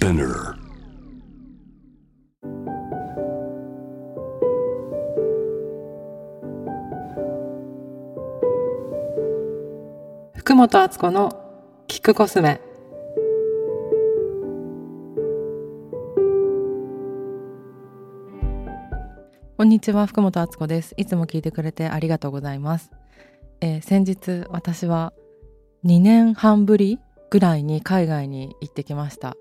Spinner. 福本敦子のキックコスメこんにちは福本敦子ですいつも聞いてくれてありがとうございます、えー先日私は2年半ぶりぐらいに海外に行ってきました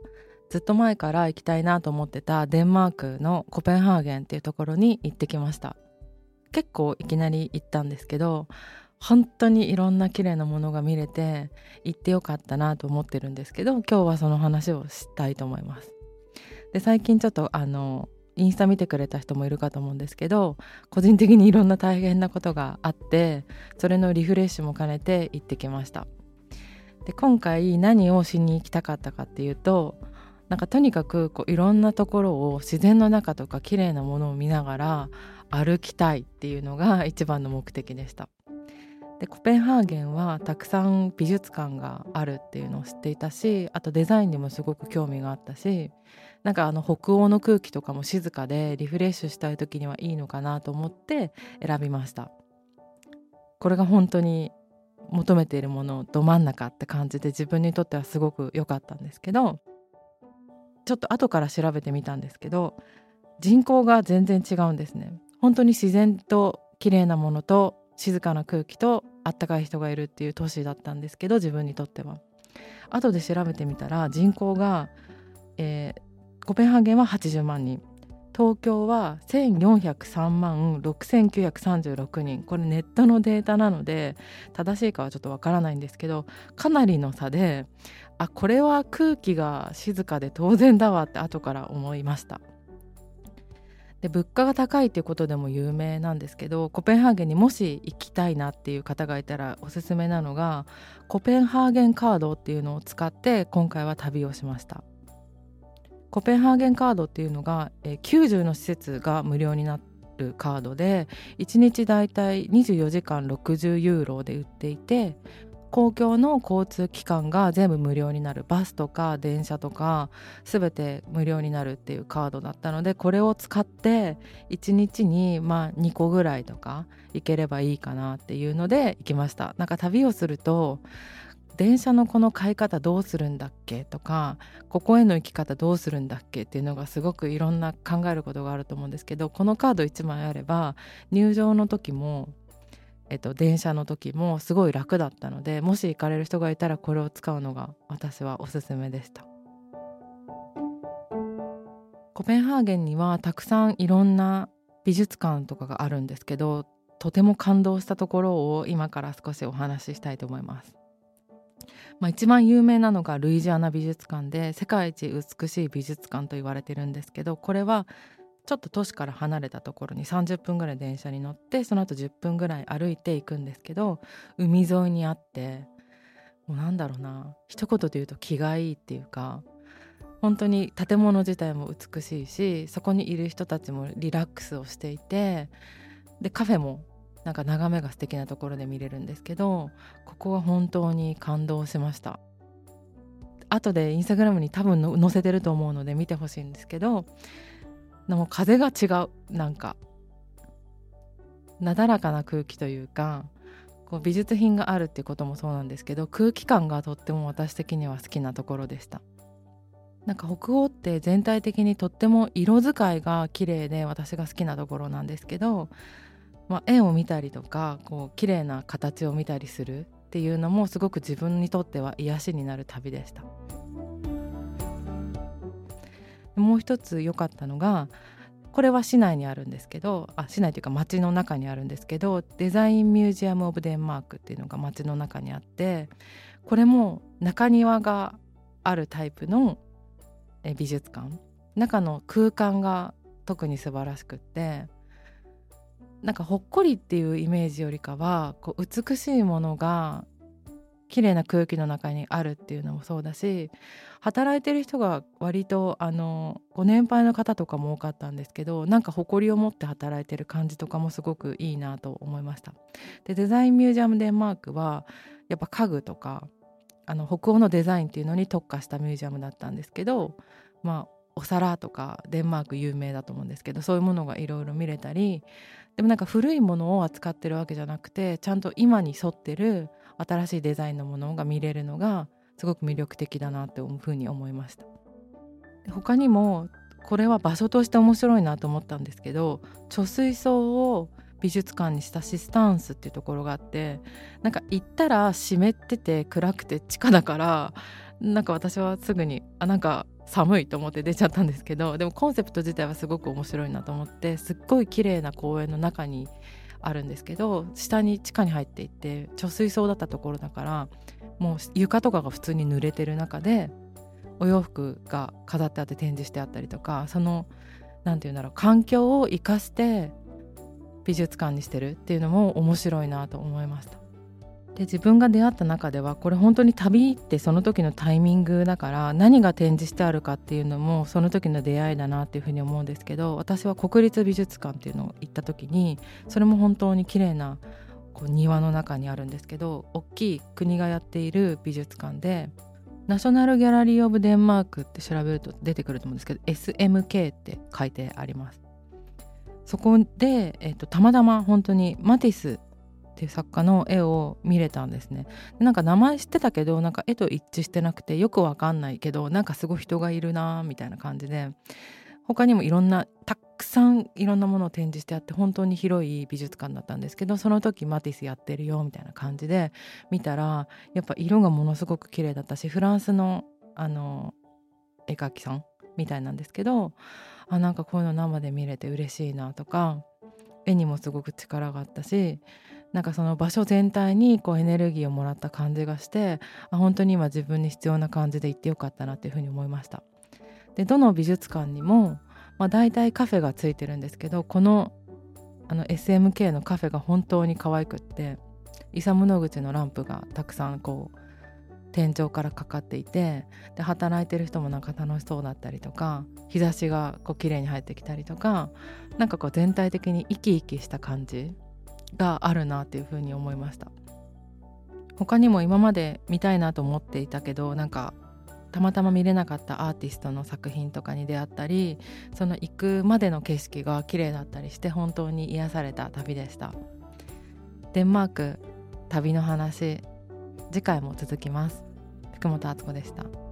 ずっと前から行きたいなと思ってたデンマークのコペンハーゲンっていうところに行ってきました。結構いきなり行ったんですけど本当にいろんな綺麗なものが見れて行ってよかったなと思ってるんですけど今日はその話をしたいと思います。で最近ちょっとあのインスタ見てくれた人もいるかと思うんですけど個人的にいろんな大変なことがあってそれのリフレッシュも兼ねて行ってきました。で今回何をしに行きたかったかっていうとなんかとにかくこういろんなところを自然の中とか綺麗なものを見ながら歩きたいっていうのが一番の目的でした。でコペンハーゲンはたくさん美術館があるっていうのを知っていたしあとデザインにもすごく興味があったしなんかあの北欧の空気とかも静かでリフレッシュしたい時にはいいのかなと思って選びました。これが本当に求めているものど真ん中って感じで自分にとってはすごく良かったんですけどちょっと後から調べてみたんですけど人口が全然違うんですね。本当に自然と綺麗なものと静かな空気とあったかい人がいるっていう都市だったんですけど自分にとっては。後で調べてみたら人口が、えーコペンハーゲンは80万人。東京は1403万6936人。これネットのデータなので正しいかはちょっとわからないんですけどかなりの差であこれは空気が静かで当然だわって後から思いました。で物価が高いっていうことでも有名なんですけどコペンハーゲンにもし行きたいなっていう方がいたらおすすめなのがコペンハーゲンカードっていうのを使って今回は旅をしました。コペンハーゲンカードっていうのが、えー90の施設が無料になるカードで1日だいたい24時間60ユーロで売っていて公共の交通機関が全部無料になるバスとか電車とか全て無料になるっていうカードだったのでこれを使って1日にまあ2個ぐらいとか行ければいいかなっていうので行きました。なんか旅をすると電車のこの買い方どうするんだっけ？とかここへの行き方どうするんだっけ？っていうのがすごくいろんな考えることがあると思うんですけどこのカード1枚あれば入場の時もえっと、電車の時もすごい楽だったのでもし行かれる人がいたらこれを使うのが私はおすすめでした。コペンハーゲンにはたくさんいろんな美術館とかがあるんですけどとても感動したところを今から少しお話ししたいと思います。まあ、一番有名なのがルイジアナ美術館で世界一美しい美術館と言われてるんですけどこれはちょっと都市から離れたところに30分ぐらい電車に乗ってその後10分ぐらい歩いていくんですけど海沿いにあってもうなんだろうな一言で言うと気がいいっていうか本当に建物自体も美しいしそこにいる人たちもリラックスをしていてでカフェもなんか眺めが素敵なところで見れるんですけどここは本当に感動しました。後でインスタグラムに多分載せてると思うので見てほしいんですけどでも風が違うなんかなだらかな空気というかこう美術品があるっていうこともそうなんですけど空気感がとっても私的には好きなところでした。なんか北欧って全体的にとっても色使いが綺麗で私が好きなところなんですけど、まあ、絵を見たりとかこう綺麗な形を見たりするっていうのもすごく自分にとっては癒しになる旅でした。もう一つ良かったのがこれは市内にあるんですけどあ市内というか町の中にあるんですけどデザインミュージアム・オブ・デンマークっていうのが町の中にあってこれも中庭があるタイプの美術館。中の空間が特に素晴らしくってなんかほっこりっていうイメージよりかはこう美しいものが綺麗な空気の中にあるっていうのもそうだし働いてる人が割とあのご年配の方とかも多かったんですけどなんか誇りを持って働いてる感じとかもすごくいいなと思いました。でデザインミュージアムデンマークはやっぱ家具とかあの北欧のデザインっていうのに特化したミュージアムだったんですけどまあお皿とかデンマーク有名だと思うんですけどそういうものがいろいろ見れたりでもなんか古いものを扱ってるわけじゃなくてちゃんと今に沿ってる新しいデザインのものが見れるのがすごく魅力的だなっていうふうに思いました。他にもこれは場所として面白いなと思ったんですけど貯水槽を美術館にしたシスタンスっていうところがあってなんか行ったら湿ってて暗くて地下だからなんか私はすぐにあなんか寒いと思って出ちゃったんですけどでもコンセプト自体はすごく面白いなと思ってすっごい綺麗な公園の中にあるんですけど下に地下に入っていって貯水槽だったところだからもう床とかが普通に濡れてる中でお洋服が飾ってあって展示してあったりとかその何て言うんだろう環境を生かして美術館にしてるっていうのも面白いなと思いました。で自分が出会った中ではこれ本当に旅ってその時のタイミングだから何が展示してあるかっていうのもその時の出会いだなっていうふうに思うんですけど私は国立美術館っていうのを行った時にそれも本当に綺麗なこう庭の中にあるんですけど大きい国がやっている美術館でナショナルギャラリー・オブ・デンマークって調べると出てくると思うんですけど SMK って書いてあります。そこで、えーとたまたま本当にマティスっていう作家の絵を見れたんですね。なんか名前知ってたけどなんか絵と一致してなくてよくわかんないけどなんかすごい人がいるなみたいな感じで他にもいろんなたくさんいろんなものを展示してあって本当に広い美術館だったんですけどその時マティスやってるよみたいな感じで見たらやっぱ色がものすごく綺麗だったしフランスのあの絵描きさんみたいなんですけどあなんかこういうの生で見れて嬉しいなとか絵にもすごく力があったしなんかその場所全体にこうエネルギーをもらった感じがしてあ本当に今自分に必要な感じで行ってよかったなっていうふうに思いました。でどの美術館にも、まあ、大体カフェがついてるんですけどこのあの SMK のカフェが本当に可愛くってイサム・ノグチのランプがたくさんこう天井からかかっていてで働いてる人もなんか楽しそうだったりとか日差しがこう綺麗に入ってきたりとかなんかこう全体的に生き生きした感じがあるなっていうふうに思いました。他にも今まで見たいなと思っていたけどなんかたまたま見れなかったアーティストの作品とかに出会ったりその行くまでの景色が綺麗だったりして本当に癒された旅でした。デンマーク旅の話次回も続きます。福本敦子でした。